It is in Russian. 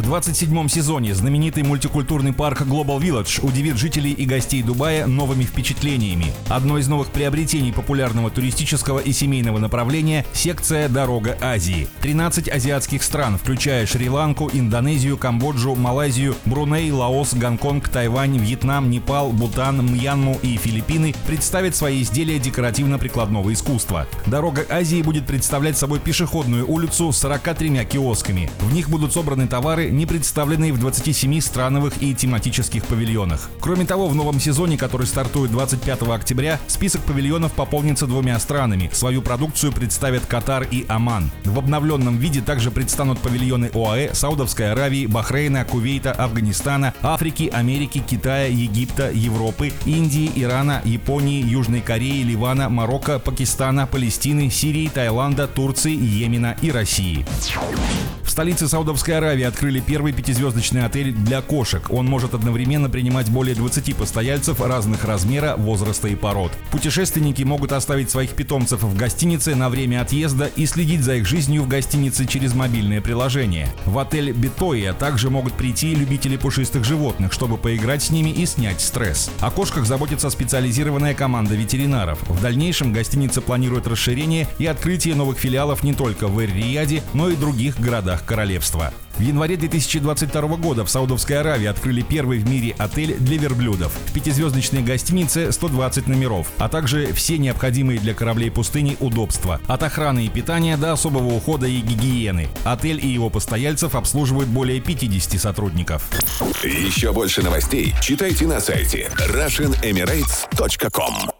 В 27-м сезоне знаменитый мультикультурный парк Global Village удивит жителей и гостей Дубая новыми впечатлениями. Одно из новых приобретений популярного туристического и семейного направления – секция «Дорога Азии». 13 азиатских стран, включая Шри-Ланку, Индонезию, Камбоджу, Малайзию, Бруней, Лаос, Гонконг, Тайвань, Вьетнам, Непал, Бутан, Мьянму и Филиппины, представят свои изделия декоративно-прикладного искусства. «Дорога Азии» будет представлять собой пешеходную улицу с 43 киосками. В них будут собраны товары, не представленные в 27 страновых и тематических павильонах. Кроме того, в новом сезоне, который стартует 25 октября, список павильонов пополнится двумя странами. Свою продукцию представят Катар и Оман. В обновленном виде также предстанут павильоны ОАЭ, Саудовской Аравии, Бахрейна, Кувейта, Афганистана, Африки, Америки, Китая, Египта, Европы, Индии, Ирана, Японии, Южной Кореи, Ливана, Марокко, Пакистана, Палестины, Сирии, Таиланда, Турции, Йемена и России. В столице Саудовской Аравии открыли первый пятизвездочный отель для кошек. Он может одновременно принимать более 20 постояльцев разных размера, возраста и пород. Путешественники могут оставить своих питомцев в гостинице на время отъезда и следить за их жизнью в гостинице через мобильное приложение. В отель Бетоя также могут прийти любители пушистых животных, чтобы поиграть с ними и снять стресс. О кошках заботится специализированная команда ветеринаров. В дальнейшем гостиница планирует расширение и открытие новых филиалов не только в Эр-Рияде, но и других городах королевства. В январе 2022 года в Саудовской Аравии открыли первый в мире отель для верблюдов. В пятизвездочной гостинице 120 номеров, а также все необходимые для кораблей пустыни удобства. От охраны и питания до особого ухода и гигиены. Отель и его постояльцев обслуживают более 50 сотрудников. Еще больше новостей читайте на сайте RussianEmirates.com